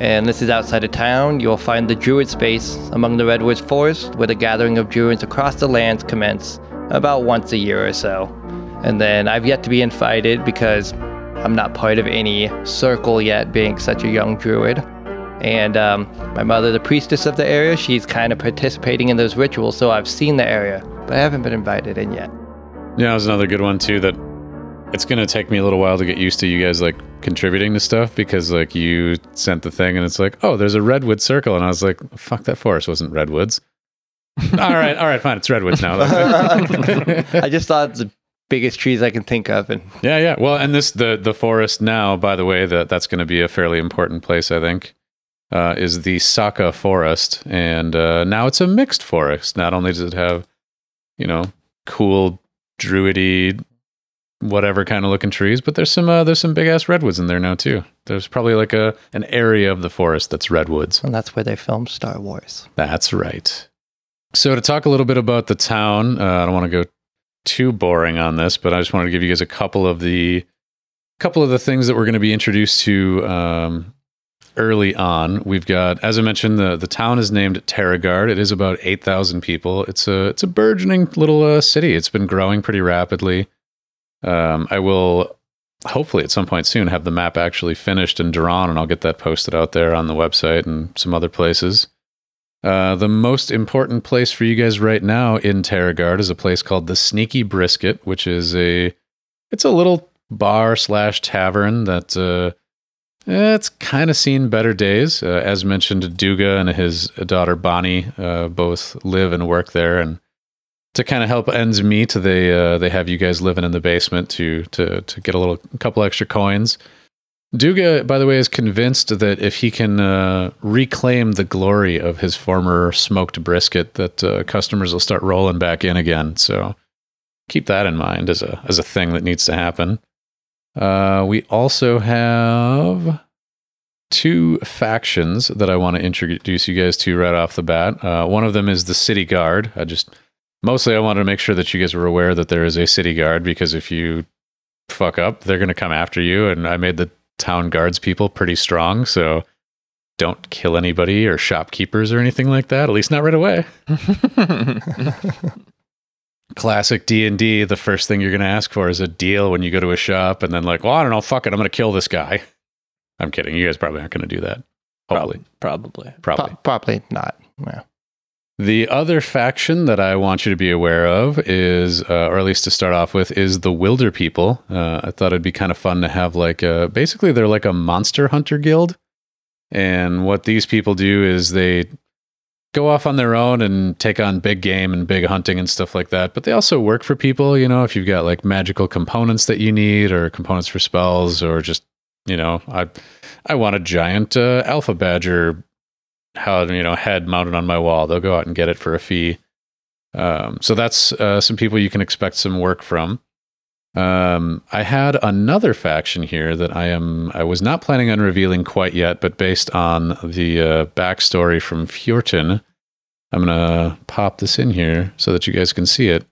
and this is outside of town. You'll find the Druid space among the Redwood Forest, where the gathering of Druids across the lands commence about once a year or so. And then I've yet to be invited because I'm not part of any circle yet, being such a young Druid. And um, my mother, the priestess of the area, she's kind of participating in those rituals, so I've seen the area, but I haven't been invited in yet. Yeah, that was another good one too. That it's gonna take me a little while to get used to you guys like contributing to stuff because like you sent the thing and it's like, oh, there's a redwood circle, and I was like, fuck, that forest wasn't redwoods. all right, all right, fine, it's redwoods now. I just thought the biggest trees I can think of, and yeah, yeah. Well, and this the the forest now, by the way, that that's going to be a fairly important place, I think. Uh, is the Saka forest, and uh, now it's a mixed forest. Not only does it have, you know, cool druidy whatever kind of looking trees, but there's some uh, there's some big ass redwoods in there now too. There's probably like a an area of the forest that's redwoods. and that's where they filmed Star Wars. That's right. So to talk a little bit about the town, uh, I don't want to go too boring on this, but I just wanted to give you guys a couple of the couple of the things that we're going to be introduced to um, early on. We've got, as I mentioned, the the town is named Terragard. It is about eight thousand people. It's a it's a burgeoning little uh, city. It's been growing pretty rapidly. Um, I will hopefully at some point soon have the map actually finished and drawn, and I'll get that posted out there on the website and some other places. Uh, the most important place for you guys right now in Terragard is a place called the Sneaky Brisket, which is a it's a little bar slash tavern that uh, it's kind of seen better days. Uh, as mentioned, Duga and his daughter Bonnie uh, both live and work there, and to kind of help ends meet, they uh, they have you guys living in the basement to to to get a little a couple extra coins. Duga, by the way, is convinced that if he can uh, reclaim the glory of his former smoked brisket, that uh, customers will start rolling back in again. So keep that in mind as a as a thing that needs to happen. Uh, we also have two factions that I want to introduce you guys to right off the bat. Uh, one of them is the City Guard. I just mostly I wanted to make sure that you guys were aware that there is a City Guard because if you fuck up, they're going to come after you. And I made the town guards people pretty strong, so don't kill anybody or shopkeepers or anything like that. At least not right away. Classic D and D. The first thing you're going to ask for is a deal when you go to a shop, and then like, well, I don't know, fuck it, I'm going to kill this guy. I'm kidding. You guys probably aren't going to do that. Hopefully, Probably. probably. Pro- probably not. Yeah. The other faction that I want you to be aware of is, uh, or at least to start off with, is the Wilder people. Uh, I thought it'd be kind of fun to have like a, basically they're like a monster hunter guild. And what these people do is they go off on their own and take on big game and big hunting and stuff like that. But they also work for people, you know, if you've got like magical components that you need or components for spells or just, you know, I, I want a giant uh, alpha badger how you know head mounted on my wall. They'll go out and get it for a fee. Um, so that's uh, some people you can expect some work from. Um, I had another faction here that I am I was not planning on revealing quite yet, but based on the uh, backstory from Feortan, I'm gonna pop this in here so that you guys can see it.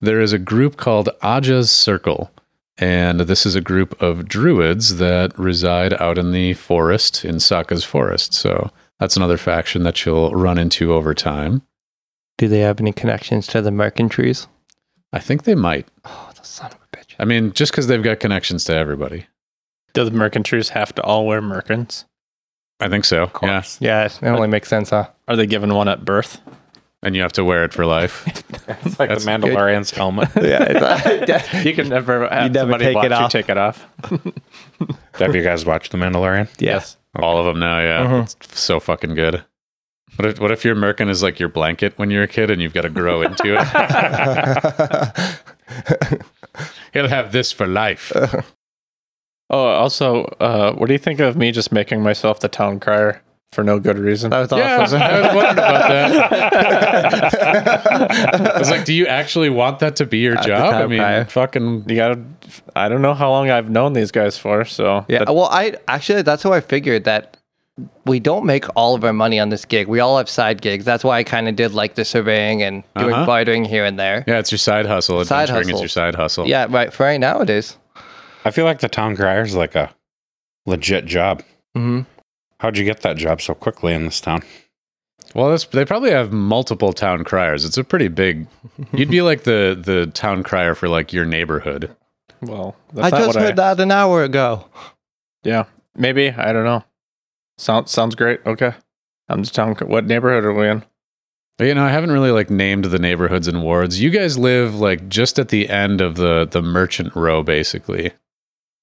There is a group called Aja's Circle, and this is a group of druids that reside out in the forest in Saka's forest. So that's another faction that you'll run into over time. Do they have any connections to the mercantries? I think they might. Oh, the son of a bitch. I mean, just because they've got connections to everybody. Do the mercantries have to all wear merkins? I think so. Yeah. Yeah, it only makes sense, huh? Are they given one at birth? And you have to wear it for life. It's like That's the Mandalorian's helmet. Yeah. You can never have never somebody take watch it you take it off. Have you guys watched The Mandalorian? yes. All of them now, yeah. Mhm. It's so fucking good. What if, what if your merkin is like your blanket when you're a kid and you've got to grow into it? He'll have this for life. Oh, also, uh, what do you think of me just making myself the town crier for no good reason? That was Yeah, I was, awesome. I was wondering about that. I was like, do you actually want that to be your the job? I mean, crier. fucking. You gotta. I don't know how long I've known these guys for, so Yeah, that- well, I actually that's how I figured that we don't make all of our money on this gig. We all have side gigs. That's why I kind of did like the surveying and doing Uh-huh. bartering here and there. Yeah, it's your side hustle. Side Adventuring is your side hustle. Yeah, right. For right now, it is. I feel like the town crier is like a legit job. Mm-hmm. How'd you get that job so quickly in this town? Well, that's, they probably have multiple town criers. It's a pretty big. You'd be like the the town crier for like your neighborhood. well, I that's not just what heard that an hour ago. Yeah, maybe I don't know. Sounds sounds great. Okay, I'm just town. What neighborhood are we in? You know, I haven't really like named the neighborhoods and wards. You guys live like just at the end of the the merchant row, basically.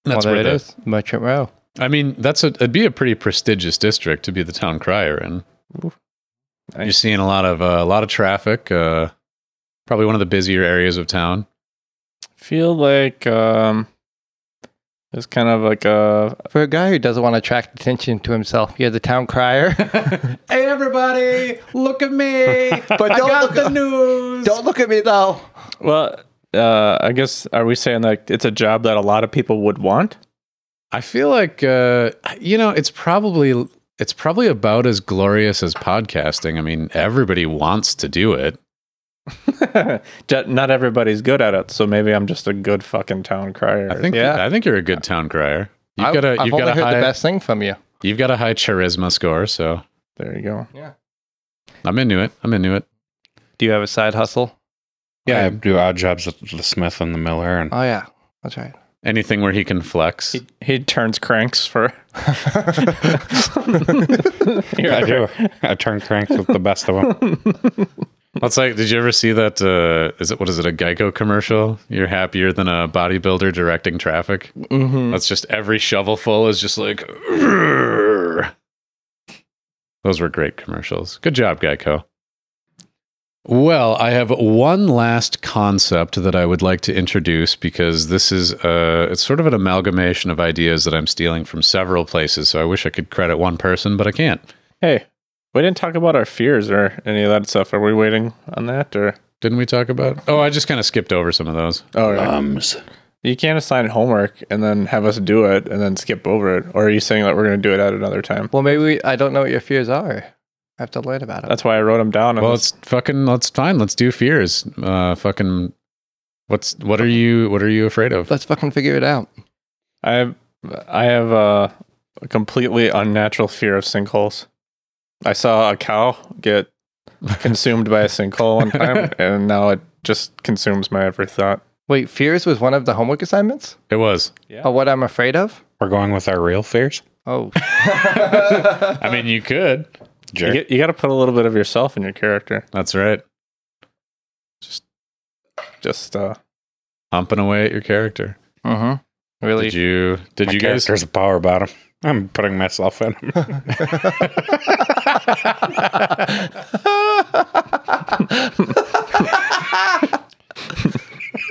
That's well, where there the, it is. Merchant Row. I mean, that's a it'd be a pretty prestigious district to be the town crier in. You're seeing a lot of uh, a lot of traffic. Uh, probably one of the busier areas of town. Feel like um, it's kind of like a For a guy who doesn't want to attract attention to himself, you're the town crier. hey, everybody, look at me! But don't look at- news. don't look at me though. well. Uh, I guess are we saying that it's a job that a lot of people would want? I feel like uh, you know it's probably it's probably about as glorious as podcasting. I mean, everybody wants to do it. Not everybody's good at it, so maybe I'm just a good fucking town crier. I think Yeah. I think you're a good town crier. You've I've, got a I've you've only got a heard the best thing from you. you've got a high charisma score, so there you go. Yeah, I'm into it. I'm into it. Do you have a side hustle? Yeah, I do odd jobs at the Smith and the Miller, and Oh yeah, that's right. Anything where he can flex. He, he turns cranks for. I do. I turn cranks with the best of them. It's like, did you ever see that? Uh, is it what is it? A Geico commercial? You're happier than a bodybuilder directing traffic. Mm-hmm. That's just every shovelful is just like. "Urgh." Those were great commercials. Good job, Geico. Well, I have one last concept that I would like to introduce because this is uh, it's sort of an amalgamation of ideas that I'm stealing from several places. So I wish I could credit one person, but I can't. Hey, we didn't talk about our fears or any of that stuff. Are we waiting on that or? Didn't we talk about? Oh, I just kind of skipped over some of those. Oh, yeah. Ums. you can't assign homework and then have us do it and then skip over it. Or are you saying that we're going to do it at another time? Well, maybe we, I don't know what your fears are. I have to learn about it. That's why I wrote them down. Well, this- it's fucking. Let's fine. Let's do fears. Uh, fucking. What's what are you what are you afraid of? Let's fucking figure it out. I have, I have a, a completely unnatural fear of sinkholes. I saw a cow get consumed by a sinkhole one time, and now it just consumes my every thought. Wait, fears was one of the homework assignments? It was. Yeah. Oh, what I'm afraid of? We're going with our real fears. Oh, I mean, you could. You, Jerk. get, you got to put a little bit of yourself in your character. That's right. Just just uh, Humping away at your character. mm-hmm. Really? Did you? Did My you guys? There's a power bottom. I'm putting myself in.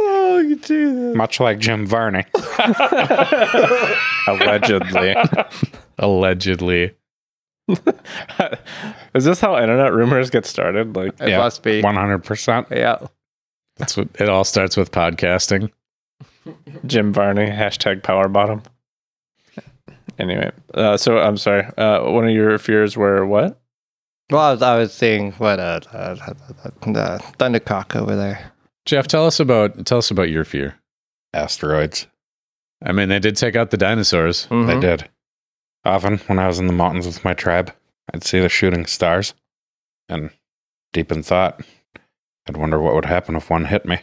oh, you do that. Much like Jim Varney. allegedly. Allegedly. Is this how internet rumors get started? Like, It Yeah, must be. 100%. Yeah. That's what it all starts with podcasting. Jim Varney, hashtag power bottom. Anyway, uh, so I'm sorry. Uh, one of your fears were what? Well, I was, I was seeing what uh, uh, the thundercock over there. Jeff, tell us about tell us about your fear. Asteroids. I mean, they did take out the dinosaurs. They Mhm. did. Often, when I was in the mountains with my tribe, I'd see the shooting stars. And deep in thought, I'd wonder what would happen if one hit me.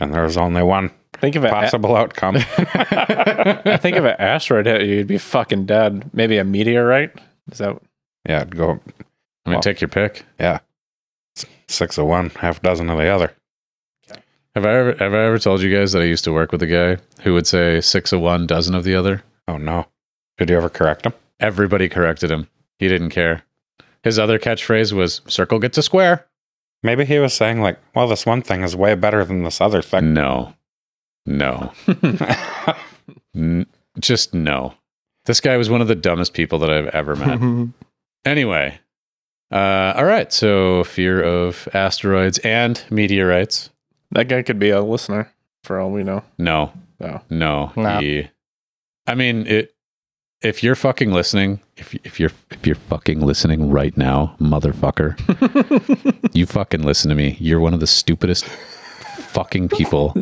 And there was only one Think of it. possible outcome. I think if an asteroid hit you, you'd be fucking dead. Maybe a meteorite. Is that? yeah, I'd go I mean, Well- take your pick. Yeah, six of one, half dozen of the other. Have I ever have I ever told you guys that I used to work with a guy who would say six of one, dozen of the other? Oh no. Did you ever correct him? Everybody corrected him. He didn't care. His other catchphrase was "circle gets a square." Maybe he was saying, like, well, this one thing is way better than this other thing. No, no. N- just no. This guy was one of the dumbest people that I've ever met. anyway, uh, all right. So fear of asteroids and meteorites. That guy could be a listener for all we know. No, No. no. No. he- I mean, it. If you're fucking listening, if if you're if you're fucking listening right now, motherfucker, you fucking listen to me. You're one of the stupidest fucking people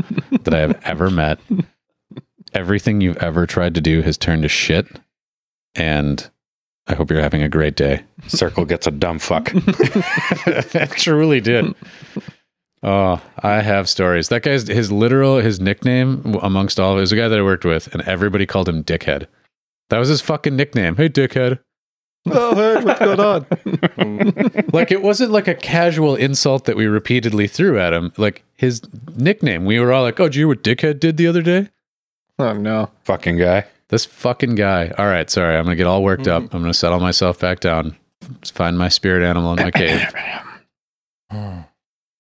that I have ever met. Everything you've ever tried to do has turned to shit, and I hope you're having a great day. Circle gets a dumb fuck. that truly did. Oh, I have stories. That guy's his literal his nickname amongst all of it was a guy that I worked with, and everybody called him Dickhead. That was his fucking nickname. Hey, Dickhead. oh, hey, what's going on? Like it wasn't like a casual insult that we repeatedly threw at him. Like his nickname, we were all like, "Oh, did you hear what Dickhead did the other day?" Oh no. Fucking guy. This fucking guy. All right, sorry, I'm gonna get all worked up. Mm-hmm. I'm gonna settle myself back down. Find my spirit animal in my cave.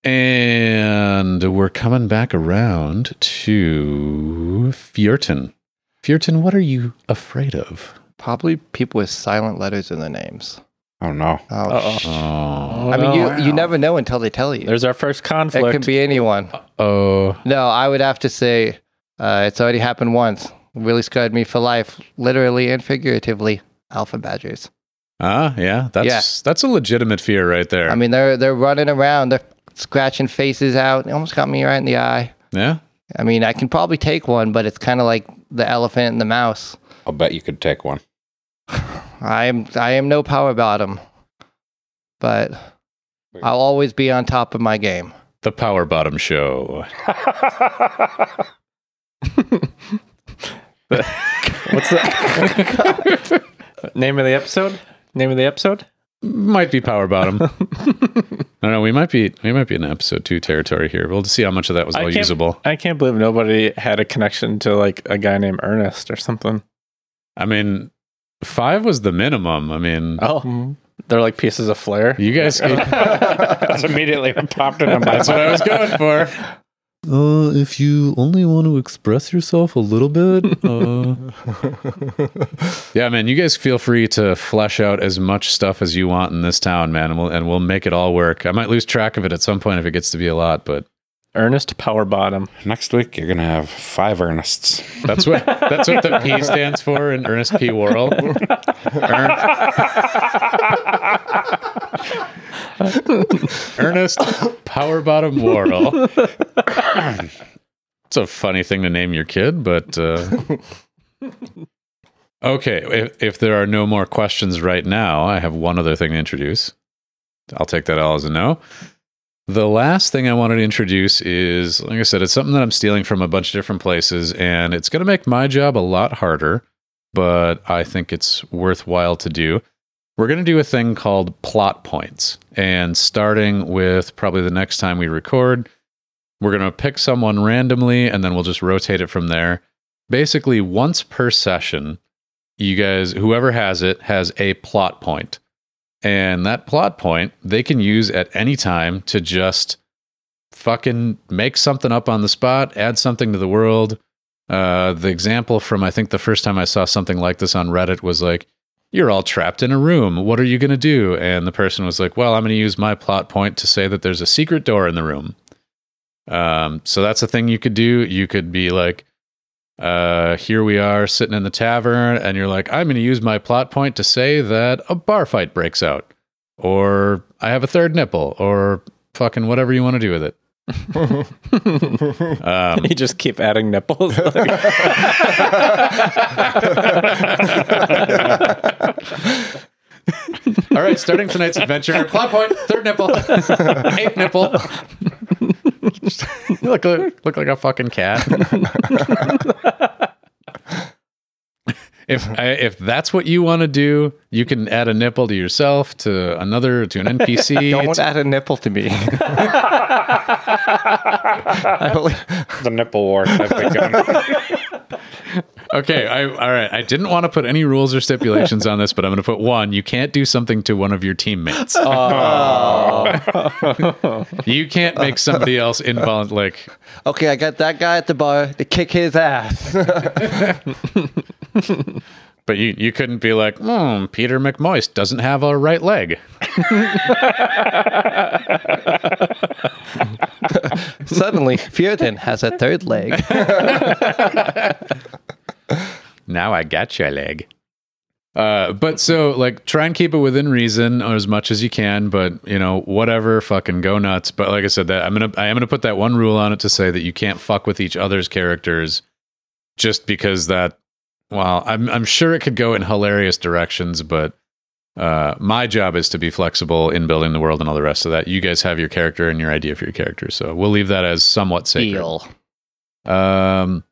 And we're coming back around to Feortan. Feortan, what are you afraid of? Probably people with silent letters in their names. Oh no. Oh, Uh-oh. sh- Oh, I mean, you, wow. you never know until they tell you. There's our first conflict. it could be anyone. oh, No, I would have to say uh, it's already happened once. Really scarred me for life, literally and figuratively. Alpha badgers. ah, yeah. That's Yeah. that's a legitimate fear right there. I mean, they're they're running around, they're scratching faces out. It almost got me right in the eye. yeah. I mean, I can probably take one, but it's kind of like the elephant and the mouse. I'll bet you could take one. I am I am no power bottom, but I'll always be on top of my game. The Power Bottom Show. What's the name of the episode? Name of the episode? Might be Power Bottom. I don't know. We might be we might be in episode two territory here. We'll see how much of that was I all can't- usable. I can't believe nobody had a connection to like a guy named Ernest or something. I mean, five was the minimum. I mean, Oh, they're like pieces of flair. you guys. That's immediately what popped into my That's what I was going for. Uh, if you only want to express yourself a little bit, uh... yeah, man, you guys feel free to flesh out as much stuff as you want in this town, man, and we'll and we'll make it all work. I might lose track of it at some point if it gets to be a lot, but Ernest Power Bottom. Next week you're gonna have five Ernests. that's what that's what the P stands for in Ernest P. Worrell. Ern- Ernest Power Bottom Worrell. It's a funny thing to name your kid, but uh, okay. If, if there are no more questions right now, I have one other thing to introduce. I'll take that all as a no. The last thing I wanted to introduce is, like I said, it's something that I'm stealing from a bunch of different places, and it's going to make my job a lot harder, but I think it's worthwhile to do. We're going to do a thing called plot points, and starting with probably the next time we record, we're going to pick someone randomly, and then we'll just rotate it from there. Basically, once per session, you guys, whoever has it, has a plot point. And that plot point they can use at any time to just fucking make something up on the spot, add something to the world. Uh, the example from I think the first time I saw something like this on Reddit was like, "You're all trapped in a room. What are you gonna do?" And the person was like, "Well, I'm gonna use my plot point to say that there's a secret door in the room." Um, so that's a thing you could do. You could be like, uh, here we are sitting in the tavern, and you're like, I'm going to use my plot point to say that a bar fight breaks out, or I have a third nipple, or fucking whatever you want to do with it. Um, You just keep adding nipples. all right, starting tonight's adventure. Plot point, third nipple, eighth nipple. you look, look like a fucking cat. if I, if that's what you want to do, you can add a nipple to yourself, to another, to an NPC. Don't add a nipple to me. I only- The nipple war has begun. Okay, I all right. I didn't want to put any rules or stipulations on this, but I'm going to put one. You can't do something to one of your teammates. Oh. You can't make somebody else involuntarily. Like, okay, I got that guy at the bar to kick his ass. but you, you couldn't be like, hmm, Npeter McMoist doesn't have a right leg. Suddenly, Feortan has a third leg. Now I got your leg. Uh, but so like try and keep it within reason as much as you can, but you know, whatever, fucking go nuts. But like I said, that I'm gonna I am gonna put that one rule on it to say that you can't fuck with each other's characters just because that well, I'm I'm sure it could go in hilarious directions, but uh, my job is to be flexible in building the world and all the rest of that. You guys have your character and your idea for your character, so we'll leave that as somewhat sacred. Deal. Um,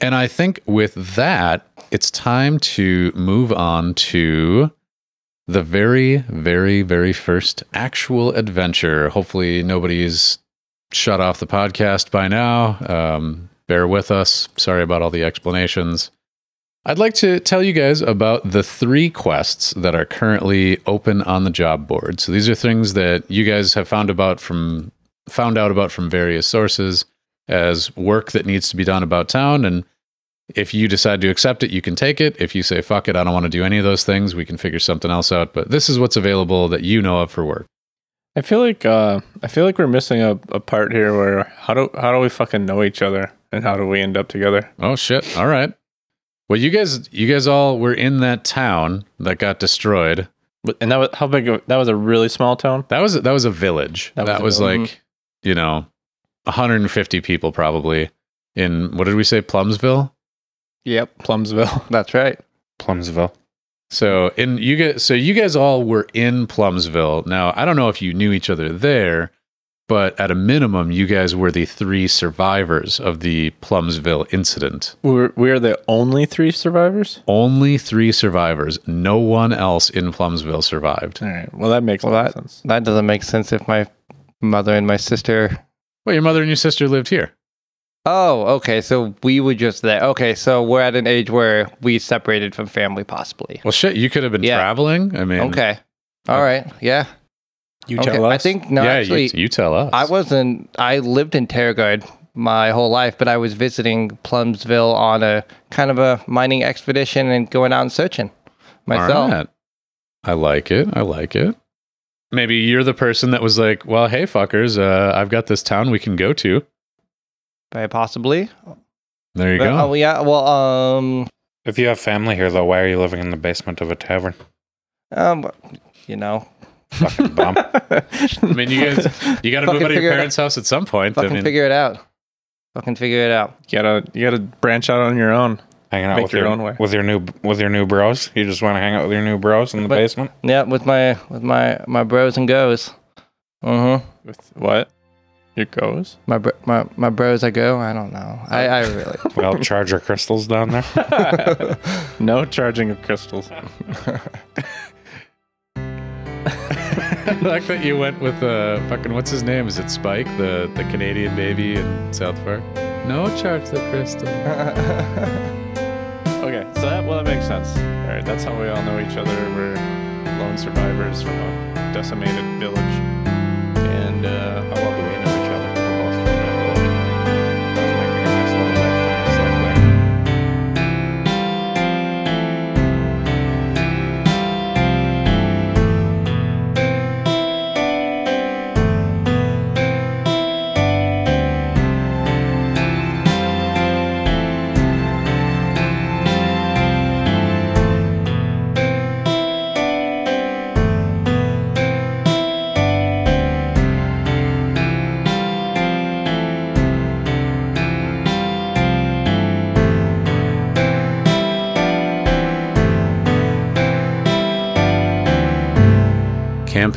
and I think with that, it's time to move on to the very, very, very first actual adventure. Hopefully, nobody's shut off the podcast by now. Um, bear with us. Sorry about all the explanations. I'd like to tell you guys about the three quests that are currently open on the job board. So these are things that you guys have found about from found out about from various sources as work that needs to be done about town and if you decide to accept it, you can take it. If you say fuck it, I don't want to do any of those things, we can figure something else out, but this is what's available that you know of for work. I feel like uh, I feel like we're missing a, a part here where how do how do we fucking know each other and how do we end up together? Oh shit. All right. Well, you guys you guys all were in that town that got destroyed. But- And that was how big? Of, that was a really small town. That was that was a village. That That was, was a village. like, you know, 150 people probably in what did we say Plumsville? Yep, Plumsville. that's right. Plumsville. So in you guys, so you guys all were in Plumsville. Now I don't know if you knew each other there, but at a minimum, you guys were the three survivors of the Plumsville incident. We're we're the only three survivors. Only three survivors. No one else in Plumsville survived. All right. Well, that makes Well, a lot of that- sense. That doesn't make sense if my mother and my sister. Well, your mother and your sister lived here. Oh, okay. So we were just there. Okay, so we're at an age where we separated from family, possibly. Well, shit, you could have been Yeah. traveling. I mean, Okay. Uh, All right. Yeah. You okay. tell us. I think no. yeah, actually, you, you tell us. I wasn't. I lived in Terragard my whole life, but I was visiting Plumsville on a kind of a mining expedition and going out and searching myself. All right. I like it. I like it. Maybe you're the person that was like, "Well, hey, fuckers, uh, I've got this town we can go to." Very possibly. There you But- go. Oh yeah. Well, um, If you have family here, though, why are you living in the basement of a tavern? um, you know, Fucking bum. I mean, you guys, you got to move Fucking out of your parents' house at some point. I fucking mean, figure it out. Fucking figure it out. you gotta you gotta branch out on your own. Hanging out Make with your your, own way. with your new with your new bros. You just want to hang out with your new bros in the But- basement. Yeah, with my with my my bros and goes. Mm-hmm. With what? Your goes? My bro, my my bros I go. I don't know. I I really. Well, charge your crystals down there. no charging of crystals. I like that you went with uh, fucking what's his name? Is it Spike, the the Canadian baby in South Park? No, charge the crystal. Okay, so that well that makes sense. All right, that's how we all know each other. We're lone survivors from a decimated village, and uh,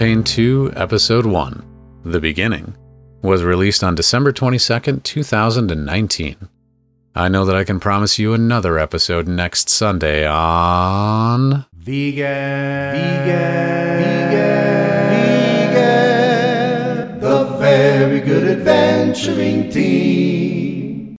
Campaign 2, Episode 1, The Beginning, was released on December 22nd, 2019. I know that I can promise you another episode next Sunday on. Vegan, vegan, vegan, vegan, the very good adventuring team.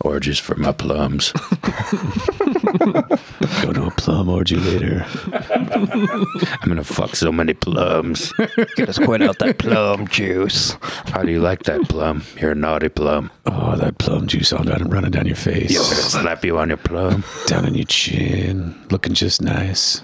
Orgies for my plums. Go to a plum orgy later. I'm gonna fuck so many plums. Get us quite out that plum juice. How do you like that plum? You're a naughty plum. Oh, that plum juice all down and running down your face, I'm gonna slap you on your plum. down on your chin, looking just nice.